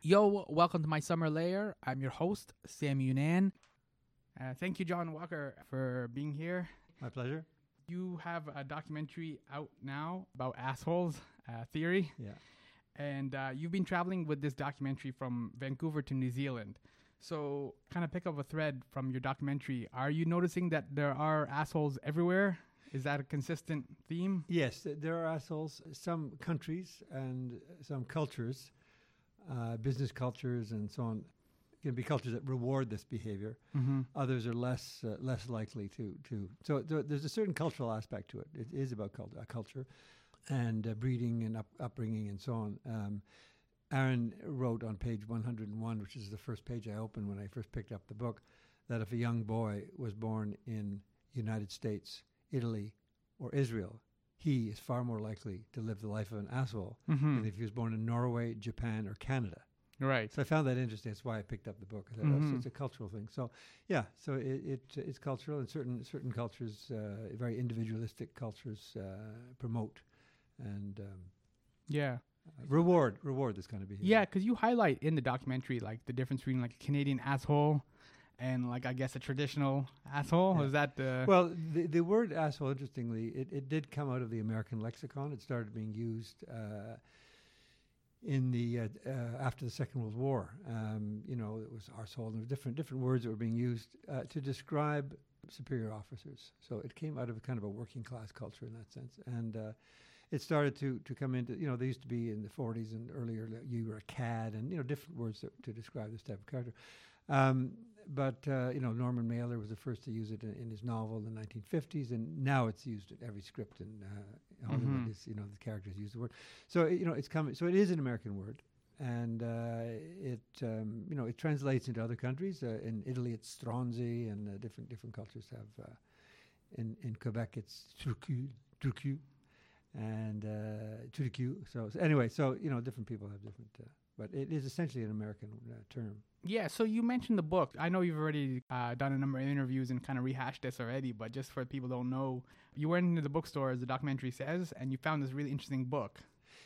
Yo, welcome to my Summer Lair. I'm your host, Sam Younan. Uh, thank you, John Walker, for being here. My pleasure. You have a documentary out now about assholes uh, theory, Yeah. and uh, you've been traveling with this documentary from Vancouver to New Zealand. So, kind of pick up a thread from your documentary. Are you noticing that there are assholes everywhere? Is that a consistent theme? Yes, there are assholes. Some countries and some cultures, uh, business cultures and so on, can be cultures that reward this behavior. Mm-hmm. Others are less uh, less likely to to. So th- there's a certain cultural aspect to it. It is about cult- uh, culture and uh, breeding and up- upbringing and so on. Um, Aaron wrote on page 101, which is the first page I opened when I first picked up the book, that if a young boy was born in United States, Italy, or Israel, he is far more likely to live the life of an asshole Mm-hmm. than if he was born in Norway, Japan, or Canada. Right. So I found that interesting. That's why I picked up the book. It's, it's a cultural thing. So yeah, so it, it it's cultural, and certain certain cultures, uh, very individualistic cultures, uh, promote and um, Yeah. uh, reward reward this kind of behavior. Yeah, because you highlight in the documentary like the difference between like a Canadian asshole and like I guess a traditional asshole. Yeah. Is that the Well, the, the word asshole, interestingly, it, it did come out of the American lexicon. It started being used uh, in the uh, uh, after the Second World War. Um, you know, it was arsehole, and there were different different words that were being used uh, to describe superior officers. So it came out of a kind of a working class culture in that sense, and. Uh, it started to, to come into, you know, they used to be in the 40s and earlier, you were a cad and, you know, different words that, to describe this type of character. Um, but uh, you know, Norman Mailer was the first to use it in, in his novel in the 1950s, and now it's used in every script in uh, Hollywood. Mhm. Is, you know, the characters use the word. So it, you know, it's coming. So it is an American word, and uh, it um, you know it translates into other countries. Uh, in Italy, it's stronzi, and uh, different different cultures have. Uh, in in Quebec, it's trucu, trucu, and uh, trucu. So, so anyway, so you know, different people have different. But it is essentially an American uh, term. Yeah, so you mentioned the book. I know you've already uh, done a number of interviews and kind of rehashed this already, but just for people who don't know, you went into the bookstore, as the documentary says, and you found this really interesting book.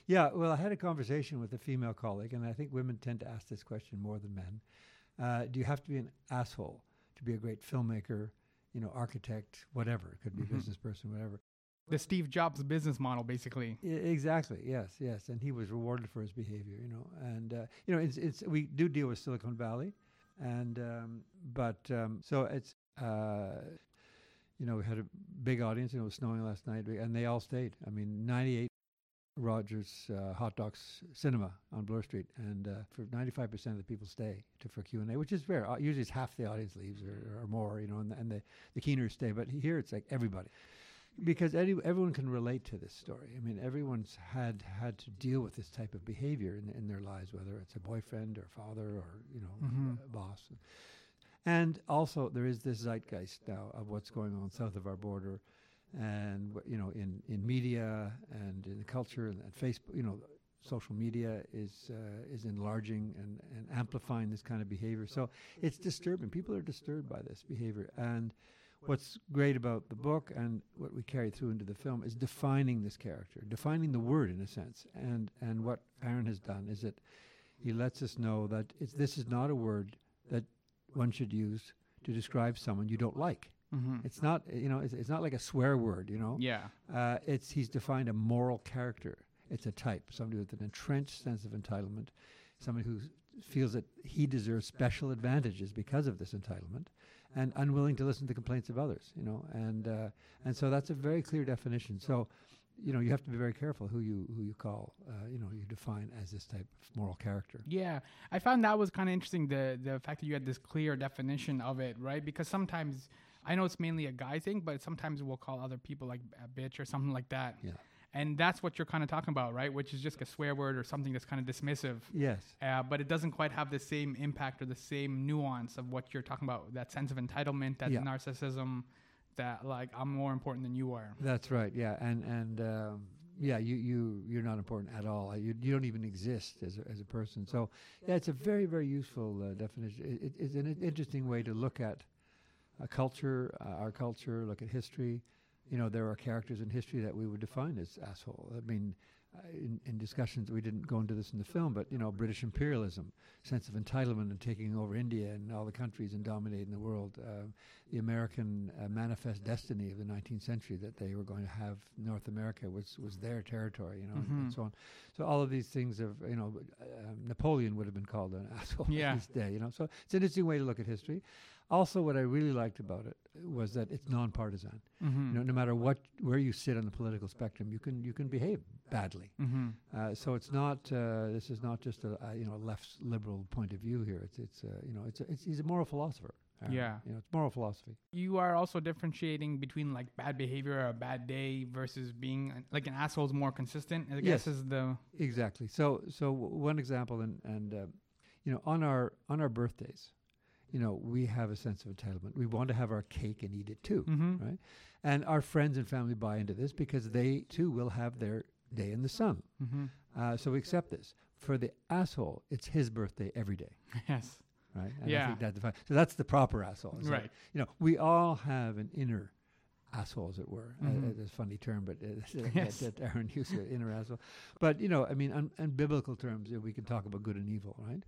Yeah, well, I had a conversation with a female colleague, and I think women tend to ask this question more than men. Uh, do you have to be an asshole to be a great filmmaker, you know, architect, whatever? It could be a business person, whatever. The Steve Jobs business model, basically. Exactly. Yes. Yes. And he was rewarded for his behavior. You know, and uh, you know, it's, it's we do deal with Silicon Valley, and um, but um, so it's uh, you know we had a big audience. You know, it was snowing last night, and they all stayed. I mean, ninety eight. Rogers uh, Hot Docs Cinema on Bloor Street, and uh, for ninety five percent of the people stay to for Q and A, which is rare. Uh, usually, it's half the audience leaves or, or more, you know, and, the, and the the keeners stay. But here, it's like everybody because any, everyone can relate to this story. I mean, everyone's had had to deal with this type of behavior in, in their lives, whether it's a boyfriend or father or you know Mhm. a boss. And also, there is this zeitgeist now of what's going on south of our border, and you know, in, in media and in the culture and, and Facebook. You know, social media is uh, is enlarging and, and amplifying this kind of behavior. So it's disturbing. People are disturbed by this behavior, and what's great about the book and what we carry through into the film is defining this character, defining the word in a sense. And and what Aaron has done is that he lets us know that it's, this is not a word that one should use to describe someone you don't like. Mm-hmm. It's not you know it's, it's not like a swear word. You know, Yeah. uh, it's he's defined a moral character. It's a type, somebody with an entrenched sense of entitlement, somebody who feels that he deserves special advantages because of this entitlement, and unwilling to listen to complaints of others. You know, and uh, and so that's a very clear definition. So, you know, you have to be very careful who you who you call, uh, you know, you define as this type of moral character. Yeah, I found that was kind of interesting. The the fact that you had this clear definition of it, right? Because sometimes I know it's mainly a guy thing, but sometimes we'll call other people like a bitch or something like that. Yeah. And that's what you're kind of talking about, right? Which is just a swear word or something that's kind of dismissive. Yes. Uh, but it doesn't quite have the same impact or the same nuance of what you're talking about. That sense of entitlement, that Yeah. narcissism, that like I'm more important than you are. That's right. Yeah, and and um, yeah, you you you're not important at all. You you don't even exist as a, as a person. So yeah, it's a very very useful uh, definition. It, it, it's an interesting way to look at a culture, uh, our culture. Look at history. You know, there are characters in history that we would define as asshole. I mean, uh, in, in discussions, we didn't go into this in the film, but you know, British imperialism, sense of entitlement and taking over India and all the countries and dominating the world, uh, the American uh, manifest destiny of the 19th century that they were going to have North America was was their territory, you know, and, and Mhm. so on. So all of these things of you know, uh, Napoleon would have been called an asshole Yeah. in his day, you know. So it's an interesting way to look at history. Also, what I really liked about it was that it's nonpartisan. Mm-hmm. You know, no matter what where you sit on the political spectrum, you can you can behave badly. mm-hmm. Uh, so it's not uh, this is not just a, a you know left liberal point of view here. It's it's uh, you know it's, a, it's he's a moral philosopher. Aaron. Yeah. you know it's moral philosophy. You are also differentiating between like bad behavior or a bad day versus being uh, like an asshole is more consistent. I guess Yes. is the Exactly. So so w- one example and and uh, you know on our on our birthdays, you know we have a sense of entitlement. We want to have our cake and eat it too. mm-hmm. Right. And our friends and family buy into this because they too will have their day in the sun. Mm-hmm. Uh, so we accept this. For the asshole, it's his birthday every day. yes. right? And I Yeah. think that so that's the proper asshole. It's like, Right. you know, we all have an inner asshole, as it were. Uh, Mhm. it's a funny term, but uh, that, Yes. that Aaron used it, inner asshole. But you know, I mean, on, in biblical terms, we can talk about good and evil, right?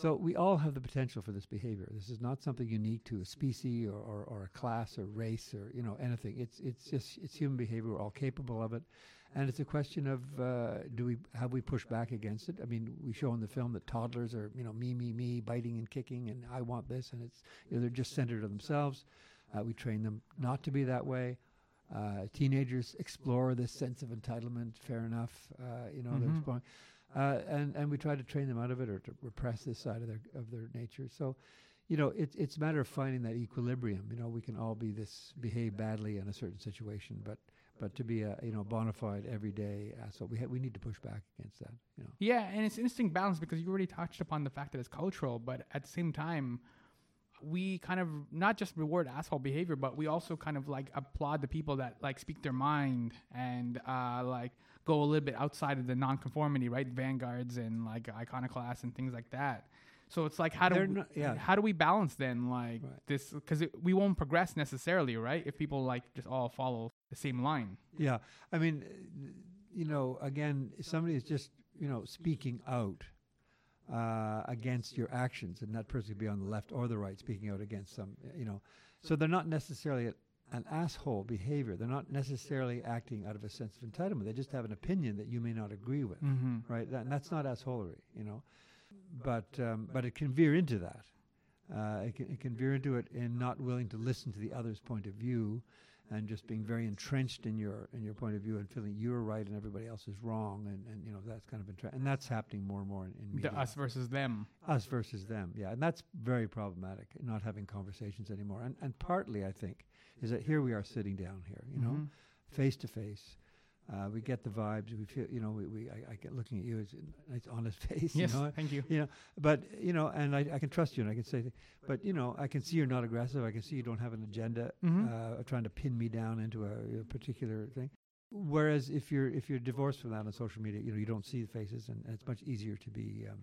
So we all have the potential for this behavior. This is not something unique to a species or, or, or a class or race or you know anything. It's it's just it's human behavior. We're all capable of it, and it's a question of uh, do we have we pushed back against it? I mean, we show in the film that toddlers are you know me me me biting and kicking, and I want this, and it's you know, they're just centered on themselves. Uh, we train them not to be that way. Uh, teenagers explore this sense of entitlement. Fair enough, uh, you know they're Mhm. exploring, uh, and and we try to train them out of it or to repress this side of their of their nature. So, you know, it's it's a matter of finding that equilibrium. You know, we can all be this behave badly in a certain situation, but but to be a you know bona fide everyday asshole, we ha- we need to push back against that. You know, Yeah, and it's an interesting balance because you already touched upon the fact that it's cultural, but at the same time, we kind of not just reward asshole behavior, but we also kind of like applaud the people that like speak their mind and uh, like go a little bit outside of the nonconformity, right? Vanguards and like iconoclasts and things like that. So it's like how do They're we, not- yeah. how do we balance then like Right. this because we won't progress necessarily, right? If people like just all follow the same line. yeah. I mean, you know, again, somebody is just you know speaking out uh, against your actions, and that person could be on the left or the right, speaking out against some. You know, so they're not necessarily an asshole behavior. They're not necessarily acting out of a sense of entitlement. They just have an opinion that you may not agree with. Mm-hmm. right? That, and that's not assholery, you know. But um, but it can veer into that. Uh, it, can, it can veer into it in not willing to listen to the other's point of view, and just being very entrenched in your in your point of view and feeling you're right and everybody else is wrong, and, and you know that's kind of entra- and that's happening more and more in, in media. The us versus them. us versus them, yeah, and that's very problematic. Not having conversations anymore, and and partly I think is that here we are sitting down here, you know, Mhm. face to face. Uh, we get the vibes. We feel, you know, we, we I, I get looking at you as a nice, honest face. Yes, You know, thank you. you know, but you know, and I, I can trust you, and I can say, but you know, I can see you're not aggressive. I can see you don't have an agenda, Mhm. uh, trying to pin me down into a, a particular thing. Whereas if you're if you're divorced from that on social media, you know, you don't see the faces, and, and it's much easier to be, um,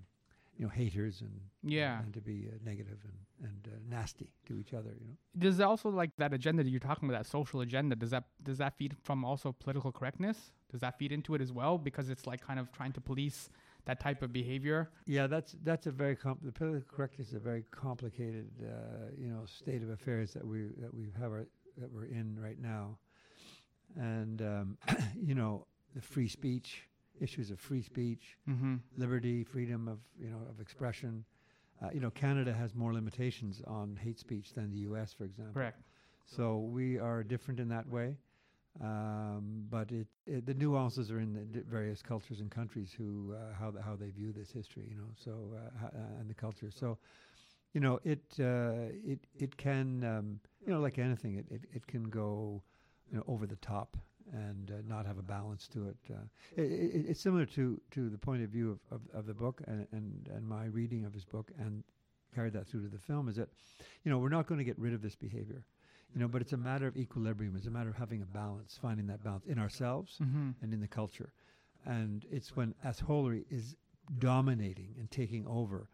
you know, haters and Yeah. and to be uh, negative and and uh, nasty to each other. You know, does also like that agenda that you're talking about that social agenda does that does that feed from also political correctness does that feed into it as well because it's like kind of trying to police that type of behavior yeah, that's that's a very comp- the political correctness is a very complicated, uh, you know, state of affairs that we that we have our, that we're in right now, and um, you know, the free speech issues of free speech, mm-hmm. liberty, freedom of you know of expression. Uh, you know, Canada has more limitations on hate speech than the U.S., for example. correct So we are different in that way, um, but it, it the nuances are in the various cultures and countries who uh, how the, how they view this history, you know. So uh, uh, and the culture. So you know, it uh, it it can um, you know like anything, it, it it can go you know over the top and uh, not have a balance to it. Uh, it, it. It's similar to to the point of view of, of, of the book and, and and my reading of his book and carried that through to the film is that you know we're not going to get rid of this behavior you know but it's a matter of equilibrium it's a matter of having a balance finding that balance in ourselves mm-hmm. and in the culture and it's when assholery is dominating and taking over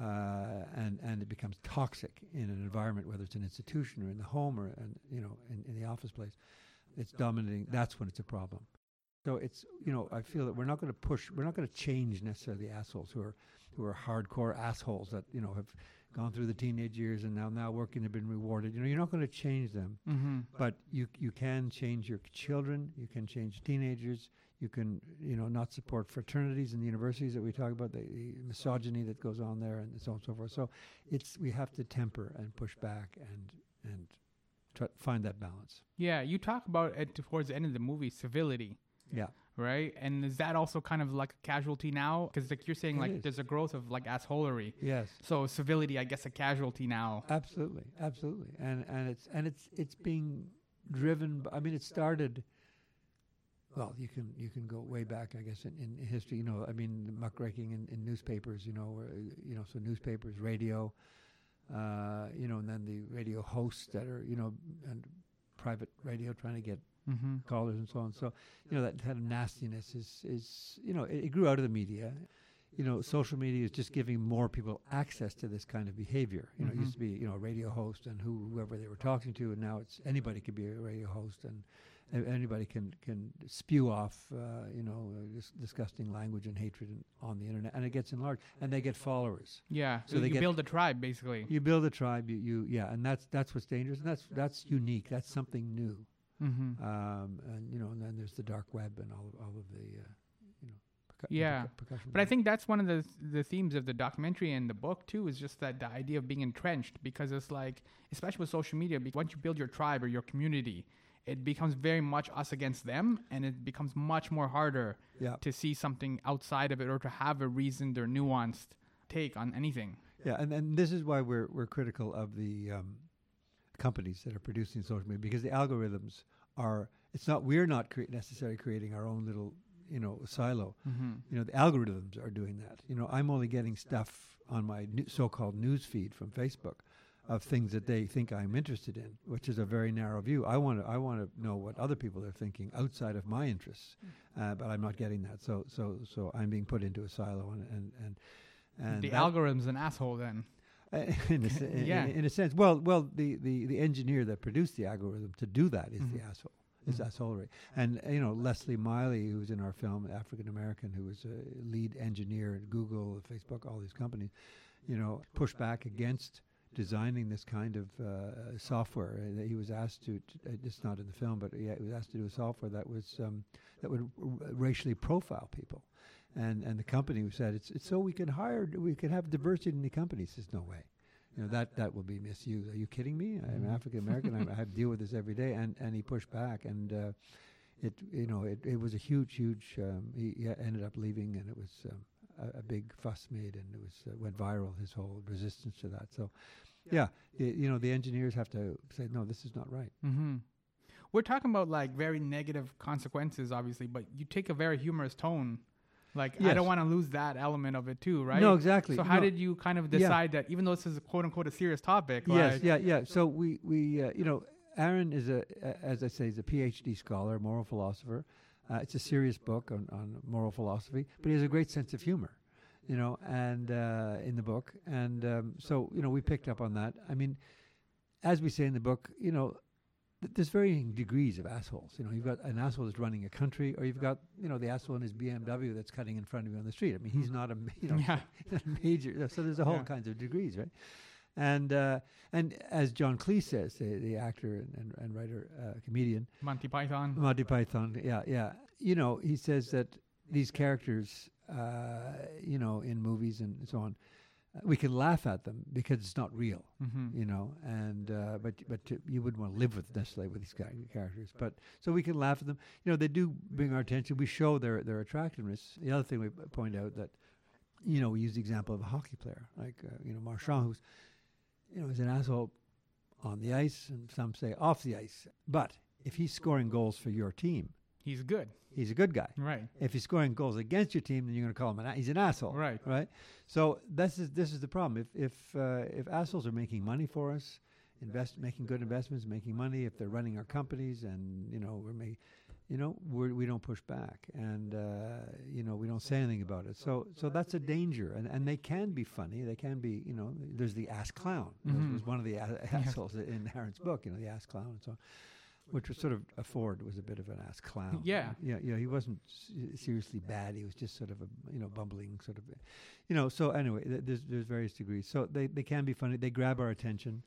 uh, and and it becomes toxic in an environment whether it's an institution or in the home or and you know in, in the office place it's dominating that's when it's a problem So it's you know I feel that we're not going to push, we're not going to change necessarily the assholes who are who are hardcore assholes that you know have gone through the teenage years and now now working have been rewarded. You know you're not going to change them, Mm-hmm. but you you can change your children, you can change teenagers. You can, you know, not support fraternities and the universities that we talk about, the, the misogyny that goes on there, and so on and so forth. So, it's we have to temper and push back and and try to find that balance. Yeah, you talk about it towards the end of the movie, civility, Yeah, right? And is that also kind of like a casualty now? Because like you're saying, It like is. there's a growth of like assholery. yes, So civility, I guess, a casualty now. absolutely, absolutely, and and it's and it's it's being driven. By, I mean, it started. Well, you can you can go way back, I guess, in, in history. You know, I mean, the muckraking in, in newspapers. You know, uh, you know, so newspapers, radio, uh, you know, and then the radio hosts that are, you know, and private radio trying to get Mm-hmm. callers and so on. So, you know, that kind of nastiness is, is you know, it, it grew out of the media. You know, social media is just giving more people access to this kind of behavior. You know, it Mhm. used to be, you know, a radio host and who, whoever they were talking to, and now it's anybody could be a radio host and anybody can, can spew off, uh, you know, uh, dis- disgusting language and hatred in, on the internet, and it gets enlarged, and they get followers. Yeah. So they you build a tribe, basically. You build a tribe, you, you yeah, and that's that's what's dangerous, and that's that's unique. That's something new. Mm-hmm. Um, and you know, and then there's the dark web and all of, all of the, uh, you know, Yeah. But I think that's one of the the themes of the documentary and the book too is just that the idea of being entrenched because it's like especially with social media once you build your tribe or your community it becomes very much us against them and it becomes much more harder yeah, to see something outside of it or to have a reasoned or nuanced take on anything. yeah, and and this is why we're we're critical of the um, companies that are producing social media because the algorithms are. It's not we're not cre- necessarily creating our own little you know silo. Mm-hmm. You know, the algorithms are doing that. You know, I'm only getting stuff on my so-called news feed from Facebook of things that they think I'm interested in, which is a very narrow view. I want to I want to know what other people are thinking outside of my interests, uh, but I'm not getting that. So so so I'm being put into a silo and and and. and the algorithm's an asshole then. in, a, in, Yeah. in, in a sense. Well, well, the, the, the engineer that produced the algorithm to do that is the Mhm. asshole. Is Mhm. assholery. And uh, you know Leslie Miley, who was in our film, African American, who was a lead engineer at Google, Facebook, all these companies, you know, pushed back against designing this kind of uh, software. Uh, he was asked to, to uh, it's not in the film, but he was asked to do a software that was um, that would r- racially profile people. And and the company said it's it's so we can hire we can have diversity in the company. He says no way, you know that that will be misused. Are you kidding me? I'm Mhm. African American. I have to deal with this every day. And and he pushed back, and uh, it you know it, it was a huge huge. Um, he, he ended up leaving, and it was um, a, a big fuss made, and it was uh, went viral. His whole resistance to that. So yeah, i you know the engineers have to say no, this is not right. Mm-hmm. We're talking about like very negative consequences, obviously, but you take a very humorous tone. Like I don't want to lose that element of it too, right? No, exactly. So how No. did you kind of Yeah. decide that even though this is a quote unquote a serious topic? Yes, like, yeah, yeah. So we we uh, you know Aaron is a a- as I say is a PhD scholar, moral philosopher. Uh, it's a serious book on, on moral philosophy, but he has a great sense of humor, you know, and uh, in the book, and um, so you know we picked up on that. I mean, as we say in the book, you know. th- There's varying degrees of assholes. You know, you've got an asshole that's running a country, or you've got, you know, the asshole in his BMW that's cutting in front of you on the street. I mean, he's not a, you know, Yeah. major. So there's a whole Yeah. kinds of degrees, right? And uh, and as John Cleese says, the, the actor and, and, and writer, uh, comedian, Monty Python. Monty Python, yeah, yeah, you know, he says that these characters, uh, you know, in movies and so on, uh, we can laugh at them because it's not real, Mm-hmm. you know, and uh, but but to, you wouldn't want to live with necessarily with these characters, but so we can laugh at them. You know, they do bring our attention. We show their their attractiveness. The other thing we point out that, you know, we use the example of a hockey player like uh, you know Marchand, who's, you know, is an asshole on the ice, and some say off the ice. But if he's scoring goals for your team, He's good, he's a good guy. right? If he's scoring goals against your team, then you're going to call him an a- he's an asshole, Right. Right. So this is this is the problem. If if uh, if assholes are making money for us, invest making good investments, making money, if they're running our companies, and you know we're making, you know we're, we don't push back, and uh, you know we don't say anything about it. So so that's a danger, and and they can be funny. They can be you know there's the ass clown. Mhm. There's one of the a- assholes in Aaron's book. You know the ass clown and so on. which was sort of a Ford was a bit of an ass clown. Yeah. yeah, yeah. He wasn't seriously bad. He was just sort of a you know bumbling sort of, you know. So anyway, there's there's various degrees. So they they can be funny. They grab our attention,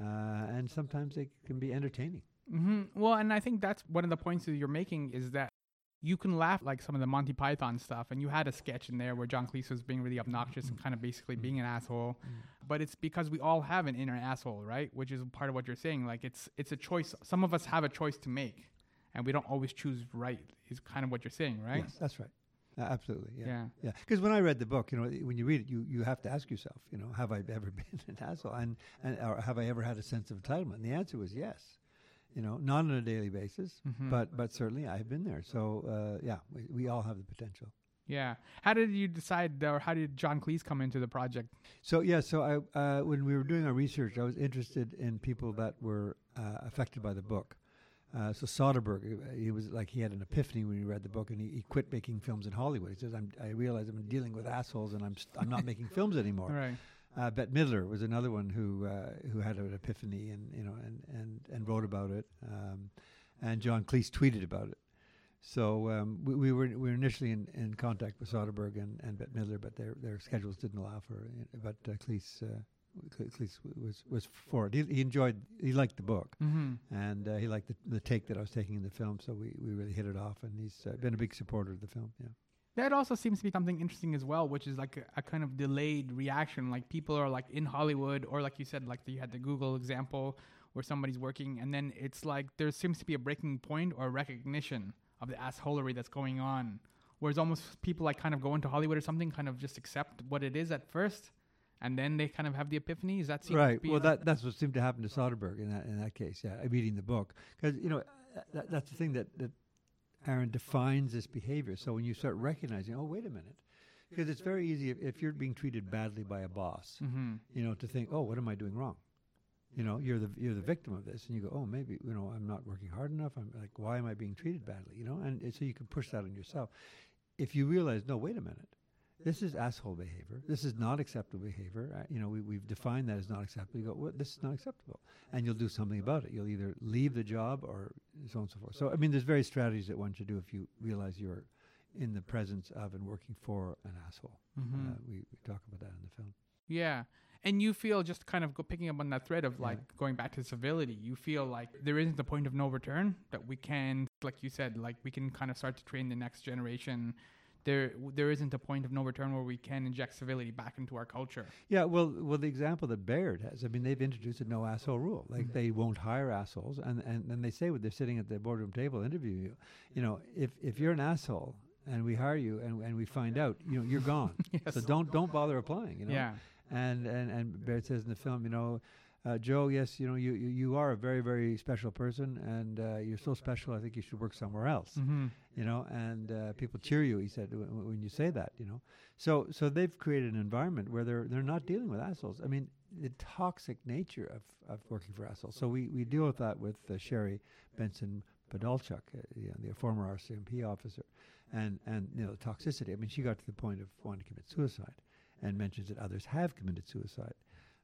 uh, and sometimes they can be entertaining. Hmm Well, and I think that's one of the points that you're making is that you can laugh like some of the Monty Python stuff, and you had a sketch in there where John Cleese was being really obnoxious and kind of basically being an asshole. But it's because we all have an inner asshole, right? Which is part of what you're saying. Like it's it's a choice. Some of us have a choice to make, and we don't always choose right. Is kind of what you're saying, right? Yes, that's right. Uh, absolutely. Yeah. Yeah. Yeah, because when I read the book, you know, when you read it, you, you have to ask yourself, you know, have I ever been an asshole, and and or have I ever had a sense of entitlement? And the answer was yes. You know, not on a daily basis, Mhm. but but certainly I've been there. So uh, yeah, we, we all have the potential. Yeah. How did you decide, or how did John Cleese come into the project? So yeah, so I uh, when we were doing our research, I was interested in people that were uh, affected by the book. Uh, so Soderbergh, he was like he had an epiphany when he read the book, and he, he quit making films in Hollywood. He says, I'm, "I realize I'm dealing with assholes, and I'm st- I'm not making films anymore." Right. Uh, Bette Midler was another one who uh, who had an epiphany and you know and and, and wrote about it, um, and John Cleese tweeted about it. So um, we, we were we were initially in, in contact with Soderbergh and, and Bette Midler, but their their schedules didn't allow for it. But uh, Cleese, uh, Cleese was was for it. He, he enjoyed he liked the book Mm-hmm. and uh, he liked the, the take that I was taking in the film. So we, we really hit it off, and he's uh, been a big supporter of the film. Yeah. That also seems to be something interesting as well, which is like a, a kind of delayed reaction. Like people are like in Hollywood, or like you said, like you had the Google example where somebody's working, and then it's like there seems to be a breaking point or recognition of the assholery that's going on. Whereas almost people like kind of go into Hollywood or something, kind of just accept what it is at first, and then they kind of have the epiphany. Is that seem to right. be Well, like- that that's what seemed to happen to Soderbergh in that in that case. Yeah, reading the book because you know that, that's the thing that that Aaron defines this behavior. So when you start recognizing, oh wait a minute, because it's very easy if, if you're being treated badly by a boss, Mhm. you know, to think, oh, what am I doing wrong? You know, you're the you're the victim of this, and you go, oh, maybe you know, I'm not working hard enough. I'm like, why am I being treated badly? You know, and, and so you can push that on yourself. If you realize, no, wait a minute, this is asshole behavior. This is not acceptable behavior. You know, we, we've defined that as not acceptable. You go, well, this is not acceptable, and you'll do something about it. You'll either leave the job or so on and so forth. So, I mean, there's various strategies that one should do if you realize you're in the presence of and working for an asshole. Mhm. Uh, we, we talk about that in the film. Yeah. And you feel just kind of go picking up on that thread of Yeah. like going back to civility, you feel like there isn't a point of no return that we can, like you said, like we can kind of start to train the next generation. There, there isn't a point of no return where we can inject civility back into our culture. Yeah, well, well, the example that Baird has, I mean, they've introduced a no asshole rule. Like Mhm. they won't hire assholes, and and then they say when they're sitting at the boardroom table interviewing you, you know, if if you're an asshole and we hire you and and we find out, you know, you're gone. yes. So don't don't bother applying. You know. Yeah. And and and Baird says in the film, you know. Uh, Joe, yes, you know you, you you are a very very special person, and uh, you're so special. I think you should work somewhere else Mm-hmm. you know, and uh, people cheer you. He said when, when you say that, you know. So so they've created an environment where they're they're not dealing with assholes. I mean, the toxic nature of, of working for assholes. So we, we deal with that with uh, Sherry Benson Podolchuk, uh, you know, the former RCMP officer, and and you know the toxicity. I mean, she got to the point of wanting to commit suicide, and mentions that others have committed suicide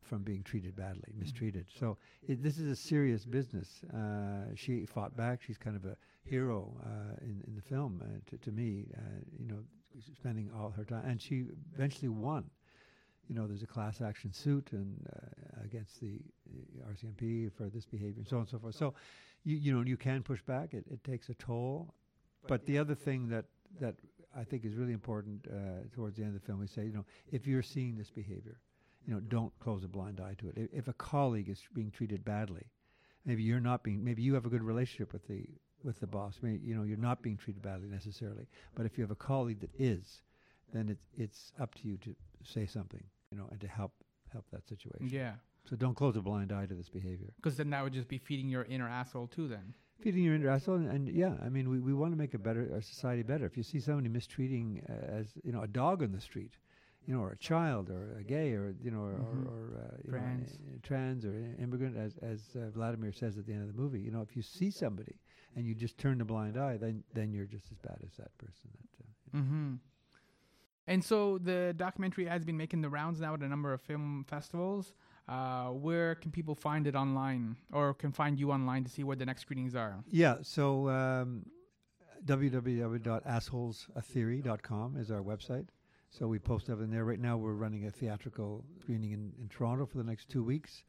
from being treated badly, mistreated. So it, this is a serious business. Uh, she fought back. She's kind of a hero uh, in in the film uh, to, to me. Uh, you know, spending all her time, and she eventually won. You know, there's a class action suit and uh, against the uh, RCMP for this behavior, and so on and so forth. So, you you know, you can push back. It it takes a toll. But the other thing that that I think is really important uh, towards the end of the film, we say, you know, if you're seeing this behavior, you know, don't close a blind eye to it. If, if a colleague is being treated badly, maybe you're not being, maybe you have a good relationship with the with the boss. Maybe you know you're not being treated badly necessarily. But if you have a colleague that is, then it's it's up to you to say something, you know, and to help help that situation. Yeah. So don't close a blind eye to this behavior. Because then that would just be feeding your inner asshole too. Then. Feeding your inner asshole, and, and yeah, I mean, we, we want to make a better a society better. If you see somebody mistreating uh, as you know a dog on the street, you know, or a child, or a gay, or you know, or, Mhm. or, or uh, Trans. know, trans, or immigrant, as as uh, Vladimir says at the end of the movie, you know, if you see somebody and you just turn a blind eye, then then you're just as bad as that person. That uh, Mm-hmm. And so the documentary has been making the rounds now at a number of film festivals. Uh, where can people find it online, or can find you online to see where the next screenings are? Yeah, so um, www.assholesatheory.com is our website. So we post everything there. Right now, we're running a theatrical screening in, in Toronto for the next two weeks.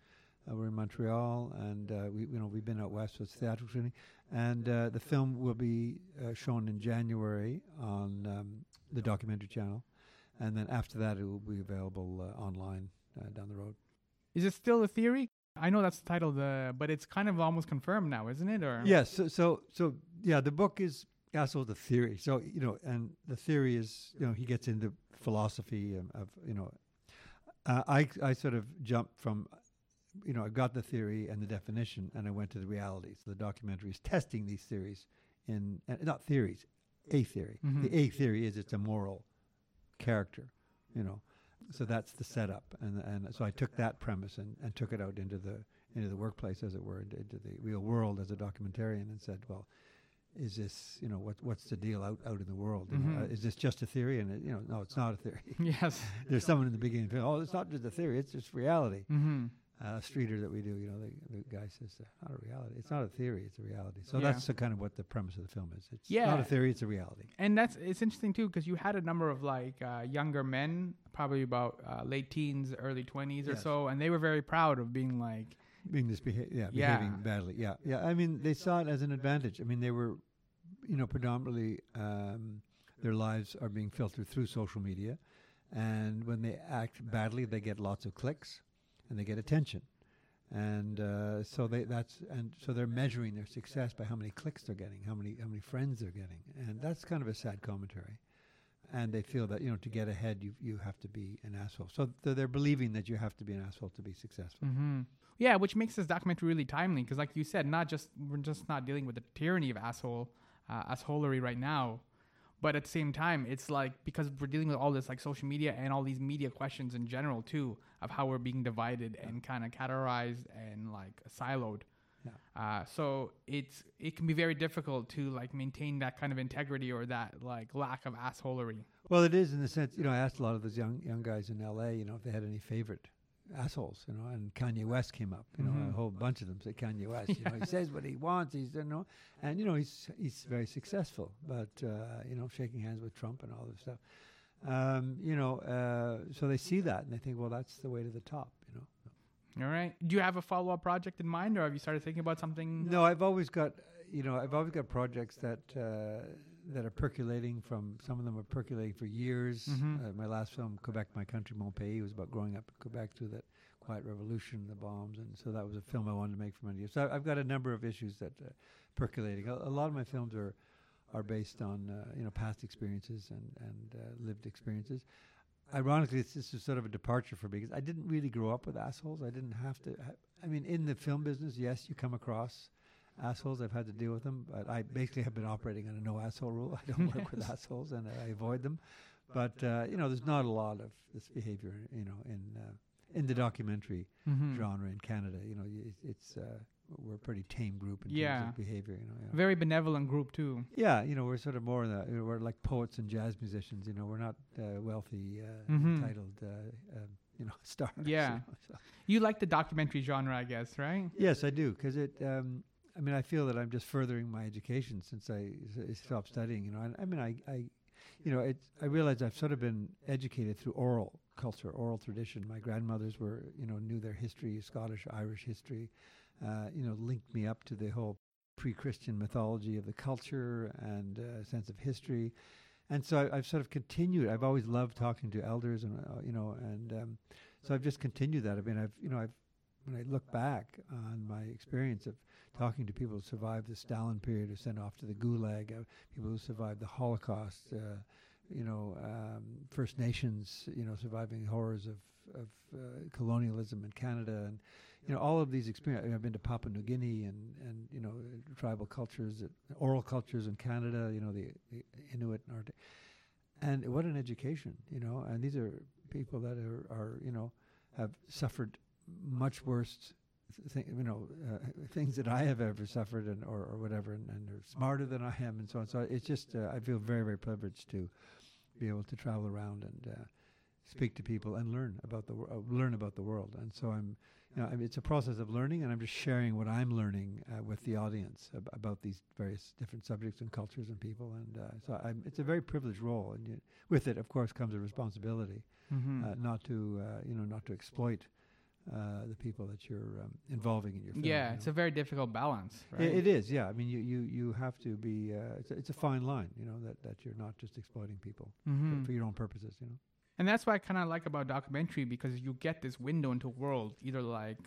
Uh, we're in Montreal, and uh, we, you know, we've been out west, so it's theatrical screening. And uh, the film will be uh, shown in January on um, the documentary channel, and then after that, it will be available uh, online uh, down the road. Is it still a theory? I know that's the title, the but it's kind of almost confirmed now, isn't it? Or Yes. So, so, so yeah, the book is also the theory. So, you know, and the theory is, you know, he gets into philosophy of, of you know, uh, I, I sort of jumped from, you know, I got the theory and the definition and I went to the reality. So the documentary is testing these theories in, uh, not theories, a theory. Mhm. The a theory is it's a moral character, you know. So that's the setup. And, and so I took that premise and, and took it out into the, into the workplace, as it were, into, the real world as a documentarian, and said, "Well, is this you know what what's the deal out out in the world? Mhm. uh, is this just a theory?" And it, you know, no, it's not a theory. yes. There's someone in the beginning, "Oh, it's not just a theory; it's just reality." Mm-hmm. Uh, Streeter that we do, you know, the, the guy says, "Not a reality. It's not a theory; it's a reality." So Yeah. that's the kind of what the premise of the film is. It's Yeah. not a theory; it's a reality. And that's it's interesting too because you had a number of like uh, younger men, probably about uh, late teens, early twenties or so, and they were very proud of being like, being misbeha- yeah, Yeah. behaving badly. Yeah, yeah. I mean, they saw it as an advantage. I mean, they were, you know, predominantly um, their lives are being filtered through social media, and when they act badly, they get lots of clicks, and they get attention, and uh, so they that's and so they're measuring their success by how many clicks they're getting, how many how many friends they're getting, and that's kind of a sad commentary. And they feel that you know to get ahead, you you have to be an asshole. So th- they're believing that you have to be an asshole to be successful. mm-hmm. yeah, which makes this documentary really timely because, like you said, not just we're just not dealing with the tyranny of asshole uh, assholery right now, but at the same time, it's like because we're dealing with all this like social media and all these media questions in general too of how we're being divided and kind of categorized and like siloed. Yeah. Uh, so it's it can be very difficult to like maintain that kind of integrity or that like lack of assholery. Well, it is in the sense, you know, I asked a lot of those young young guys in L.A., you know, if they had any favorite assholes, you know, and Kanye West came up, you know, Mhm. a whole bunch of them said Kanye West, you know, he says what he wants, he's, you know, and you know, he's he's very successful, but uh, you know, shaking hands with Trump and all this stuff, um, you know, uh, so they see that and they think, well, that's the way to the top, you know. All right. Do you have a follow up project in mind, or have you started thinking about something? No, I've always got, you know, I've always got projects that uh, that are percolating from. Some of them are percolating for years. Mhm. Uh, my last film, Quebec, My Country, Mon Pays, was about growing up in Quebec through that quiet revolution, the bombs, and so that was a film I wanted to make for many years. So I've got a number of issues that uh, percolating. A, a lot of my films are are based on uh, you know past experiences and and uh, lived experiences. Ironically, this is sort of a departure for me because I didn't really grow up with assholes. I didn't have to. Ha- I mean, in the film business, yes, you come across assholes. I've had to deal with them, but I basically have been operating on a no asshole rule. I don't work with assholes and I avoid them. But uh, you know, there's not a lot of this behavior, you know, in uh, in the documentary Mhm. genre in Canada. You know, it's uh, we're a pretty tame group in Yeah. terms of behavior. You know, yeah. Very benevolent group too. Yeah, you know, we're sort of more the, you know, we're like poets and jazz musicians. You know, we're not uh, wealthy, uh, Mhm. entitled, uh, um, you know, stars. you Yeah. know, so. You like the documentary genre, I guess, right? Yes, I do, because it. Um, I mean, I feel that I'm just furthering my education since I stopped studying. You know, and I mean, I, I, you know, it's. I realize I've sort of been educated through oral culture, oral tradition. My grandmothers were, you know, knew their history, Scottish, Irish history. Uh, you know, linked me up to the whole pre-Christian mythology of the culture and uh, sense of history. And so I, I've sort of continued. I've always loved talking to elders, and uh, you know, and um, so I've just continued that. I mean, I've you know, I've when I look back on my experience of talking to people who survived the Stalin period, who sent off to the Gulag, uh, people who survived the Holocaust, uh, you know, um, First Nations, you know, surviving horrors of of uh, colonialism in Canada, and you know, all of these experiences. I've been to Papua New Guinea and and you know, tribal cultures, uh, oral cultures in Canada. You know, the, the Inuit and Arctic, and what an education, you know. And these are people that are are you know have suffered much worse th- you know, uh, things that I have ever suffered and or, or whatever, and, and they're smarter than I am, and so on. So it's just uh, I feel very very privileged to be able to travel around and uh, speak to people and learn about the wor- uh, learn about the world. And so I'm, you know, I mean, it's a process of learning, and I'm just sharing what I'm learning uh, with the audience ab- about these various different subjects and cultures and people. And uh, so I'm, it's a very privileged role, and you, with it, of course, comes a responsibility Mm-hmm. uh, not to, uh, you know, not to exploit uh, the people that you're um, involving in your film. yeah, you it's a very difficult balance, right? it is, yeah. I mean, you, you, you have to be. Uh, it's, a, it's a fine line, you know, that, that you're not just exploiting people Mm-hmm. for, your own purposes, you know. And that's what I kind of like about documentary because you get this window into a world, either like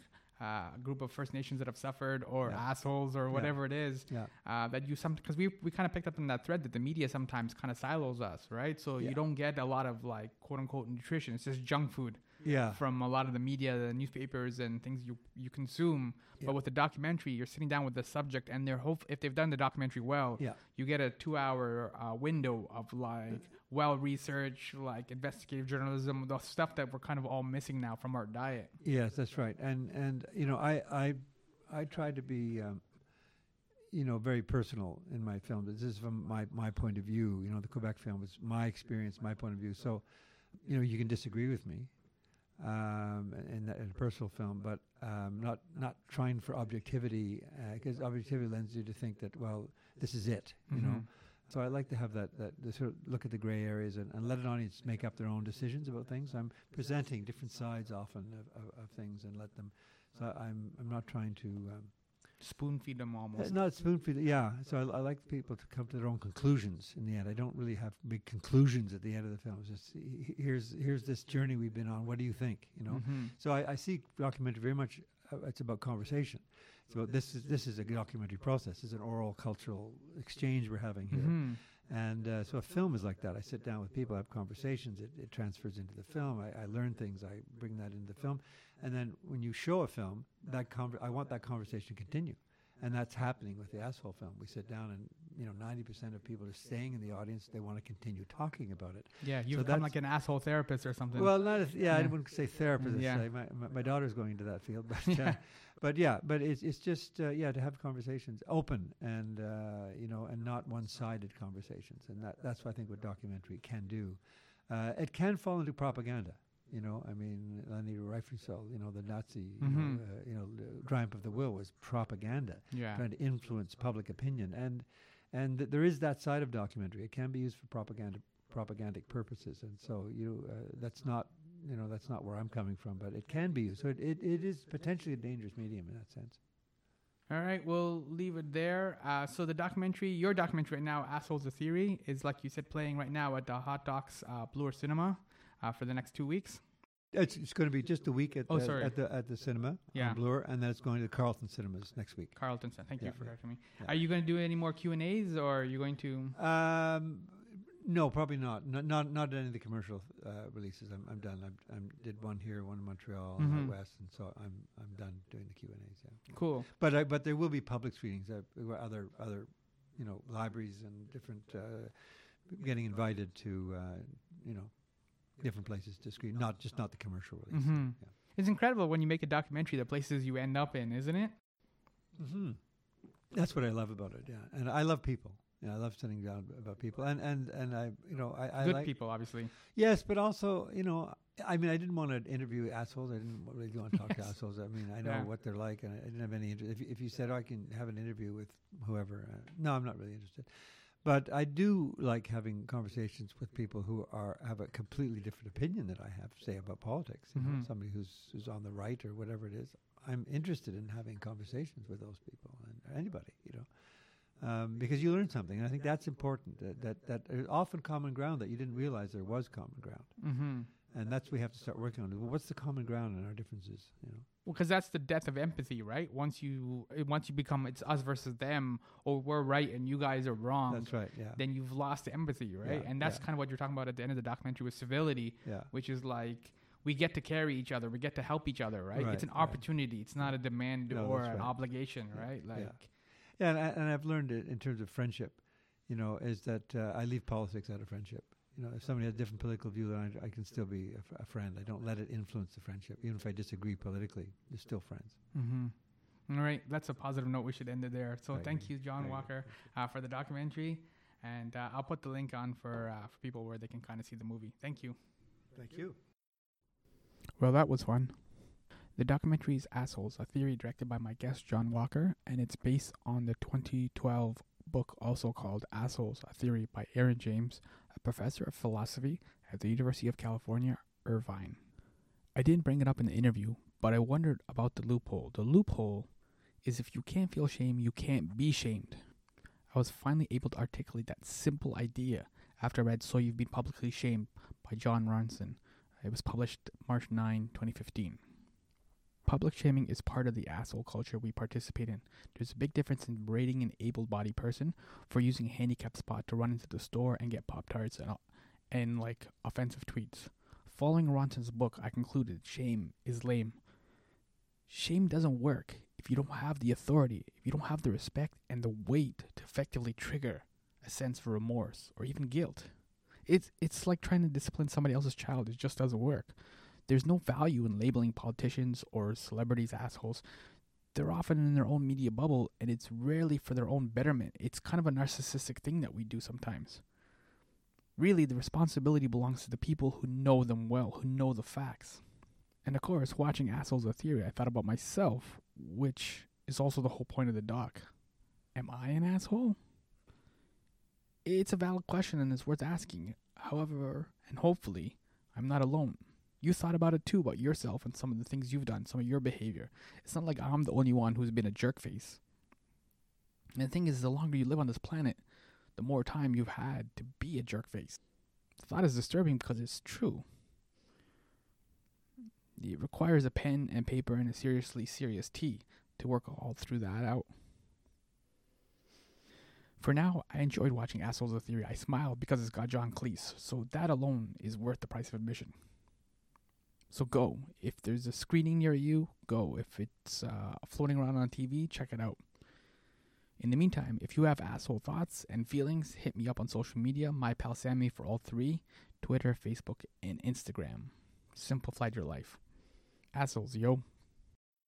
uh, a group of First Nations that have suffered or Yeah. assholes or Yeah. whatever it is. Yeah. Uh, that you some because we we kind of picked up in that thread that the media sometimes kind of silos us, right? So Yeah. you don't get a lot of like quote unquote nutrition. It's just junk food Yeah. from a lot of the media, the newspapers, and things you you consume. Yeah. But with the documentary, you're sitting down with the subject, and they're hope if they've done the documentary well, Yeah. you get a two-hour uh, window of like well-researched, like investigative journalism, the stuff that we're kind of all missing now from our diet. Yes, that's right. And and you know, I I I try to be um, you know very personal in my film. This is from my my point of view. You know, the Quebec film was my experience, my point of view. So, you know, you can disagree with me um, in, that, in a personal film, but um, not not trying for objectivity because objectivity lends you to think that well, this is it. You know. Mhm. So I like to have that, that the sort of look at the gray areas and, and let an audience make up their own decisions about things. I'm presenting different sides often of, of, of things and let them. So I'm I'm not trying to um, spoon feed them uh, almost. not spoon feed. Yeah. So I, I like people to come to their own conclusions in the end. I don't really have big conclusions at the end of the film. It's just he- he- here's here's this journey we've been on. What do you think? You know. Mhm. So I, I see documentary very much. Uh, it's about conversation. It's about this is this is a documentary process. It's an oral cultural exchange we're having here. Mhm. And uh, so a film is like that. I sit down with people, I have conversations. It, it transfers into the film. I, I learn things. I bring that into the film. And then when you show a film, that conver- I want that conversation to continue. And that's happening with the Asshole film. We sit down and, you know, 90% of people are staying in the audience. They want to continue talking about it. Yeah, you So become like an asshole therapist or something. Well, not as, yeah, I Yeah. wouldn't say therapist. Yeah. Yeah. My, my, my daughter's going into that field, but uh, but yeah, but it's it's just uh, yeah to have conversations open and uh, you know and not one-sided conversations, and that that's what I think what documentary can do. Uh, it can fall into propaganda. You know, I mean, Leni Riefenstahl, you know, the Nazi, you, Mhm. know, uh, you know, the triumph of the will was propaganda yeah. trying to influence public opinion, and and th- there is that side of documentary. It can be used for propaganda propagandic purposes, and so you uh, that's not you know that's not where I'm coming from, but it can be used. So it, it, it is potentially a dangerous medium in that sense. All right, we'll leave it there. Uh, so the documentary, your documentary right now, "Assholes: A Theory," is like you said, playing right now at the Hot Docs uh, Bloor Cinema uh, for the next two weeks. It's, it's going to be just a week at Oh, the, sorry. at the at the cinema Yeah. on Bloor, and then it's going to Carlton Cinemas next week. Carlton, thank you for yeah. correcting me. Yeah. Are you going to do any more Q and A's, or are you going to? Um, no, probably not. Not not, not any of the commercial uh, releases. I'm, I'm done. I'm, I'm did one here, one in Montreal, and Mhm. out west, and so I'm I'm done doing the Q and A's. Yeah. Cool. But I, but there will be public screenings. Uh, other other, you know, libraries and different uh, getting invited to, uh, you know, different places to screen. Not just not the commercial release. Mhm. Yeah. It's incredible when you make a documentary, the places you end up in, isn't it? hmm That's what I love about it. Yeah, and I love people. Yeah, I love sitting down about people, and and and I, you know, I, I Good like people, obviously. Yes, but also, you know, I mean, I didn't want to interview assholes. I didn't really want to talk to assholes. I mean, I know Yeah. what they're like, and I didn't have any interest. If, you- if you said, oh, I can have an interview with whoever, uh, no, I'm not really interested. But I do like having conversations with people who are have a completely different opinion that I have, say about politics. You know, somebody who's who's on the right or whatever it is. I'm interested in having conversations with those people and anybody, you know um, because you learn something. And I think that's important. That, that that there's often common ground that you didn't realize there was common ground, Mm-hmm. and that's what we have to start working on. Well, what's the common ground in our differences? You know. Well, because that's the death of empathy, right? Once you uh, once you become it's us versus them, or we're right and you guys are wrong, That's right. Yeah. then you've lost empathy, right? Yeah, and that's yeah. kind of what you're talking about at the end of the documentary with civility, Yeah. which is like we get to carry each other, we get to help each other, right? Right, it's an right. opportunity. It's not a demand No, or that's an right. obligation, right? yeah. Like, Yeah, and, I, and I've learned it in terms of friendship. You know, is that uh, I leave politics out of friendship. You know, if somebody has a different political view, then I, I can still be a, f- a friend. I don't let it influence the friendship, even if I disagree politically. We're still friends. mm-hmm. All right, that's a positive note. We should end it there. So I thank agree. you, John I. Walker, uh, for the documentary, and uh, I'll put the link on for uh, for people where they can kind of see the movie. Thank you. Thank you. Well, that was fun. The documentary is Assholes, a theory directed by my guest John Walker, and it's based on the 2012 book also called Assholes, a theory by Aaron James, a professor of philosophy at the University of California, Irvine. I didn't bring it up in the interview, but I wondered about the loophole. The loophole is if you can't feel shame, you can't be shamed. I was finally able to articulate that simple idea after I read So You've Been Publicly Shamed by Jon Ronson. It was published March 9, 2015. Public shaming is part of the asshole culture we participate in. There's a big difference in berating an able bodied person for using a handicapped spot to run into the store and get Pop Tarts and, and like offensive tweets. Following Ronson's book, I concluded shame is lame. Shame doesn't work if you don't have the authority, if you don't have the respect and the weight to effectively trigger a sense of remorse or even guilt. It's it's like trying to discipline somebody else's child. It just doesn't work. There's no value in labeling politicians or celebrities assholes. They're often in their own media bubble and it's rarely for their own betterment. It's kind of a narcissistic thing that we do sometimes. Really, the responsibility belongs to the people who know them well, who know the facts. And of course, watching Assholes: A Theory, I thought about myself, which is also the whole point of the doc. Am I an asshole? It's a valid question and it's worth asking. However, and hopefully, I'm not alone. You thought about it too, about yourself and some of the things you've done, some of your behavior. It's not like I'm the only one who's been a jerk face. And the thing is, the longer you live on this planet, the more time you've had to be a jerk face. The thought is disturbing because it's true. It requires a pen and paper and a seriously serious tea to work all through that out. For now, I enjoyed watching Assholes: A Theory. I smiled because it's got John Cleese, so that alone is worth the price of admission. So go. If there's a screening near you, go. If it's uh, floating around on TV, check it out. In the meantime, if you have asshole thoughts and feelings, hit me up on social media, my pal Sammy for all three Twitter, Facebook, and Instagram. Simplified your life. Assholes, yo.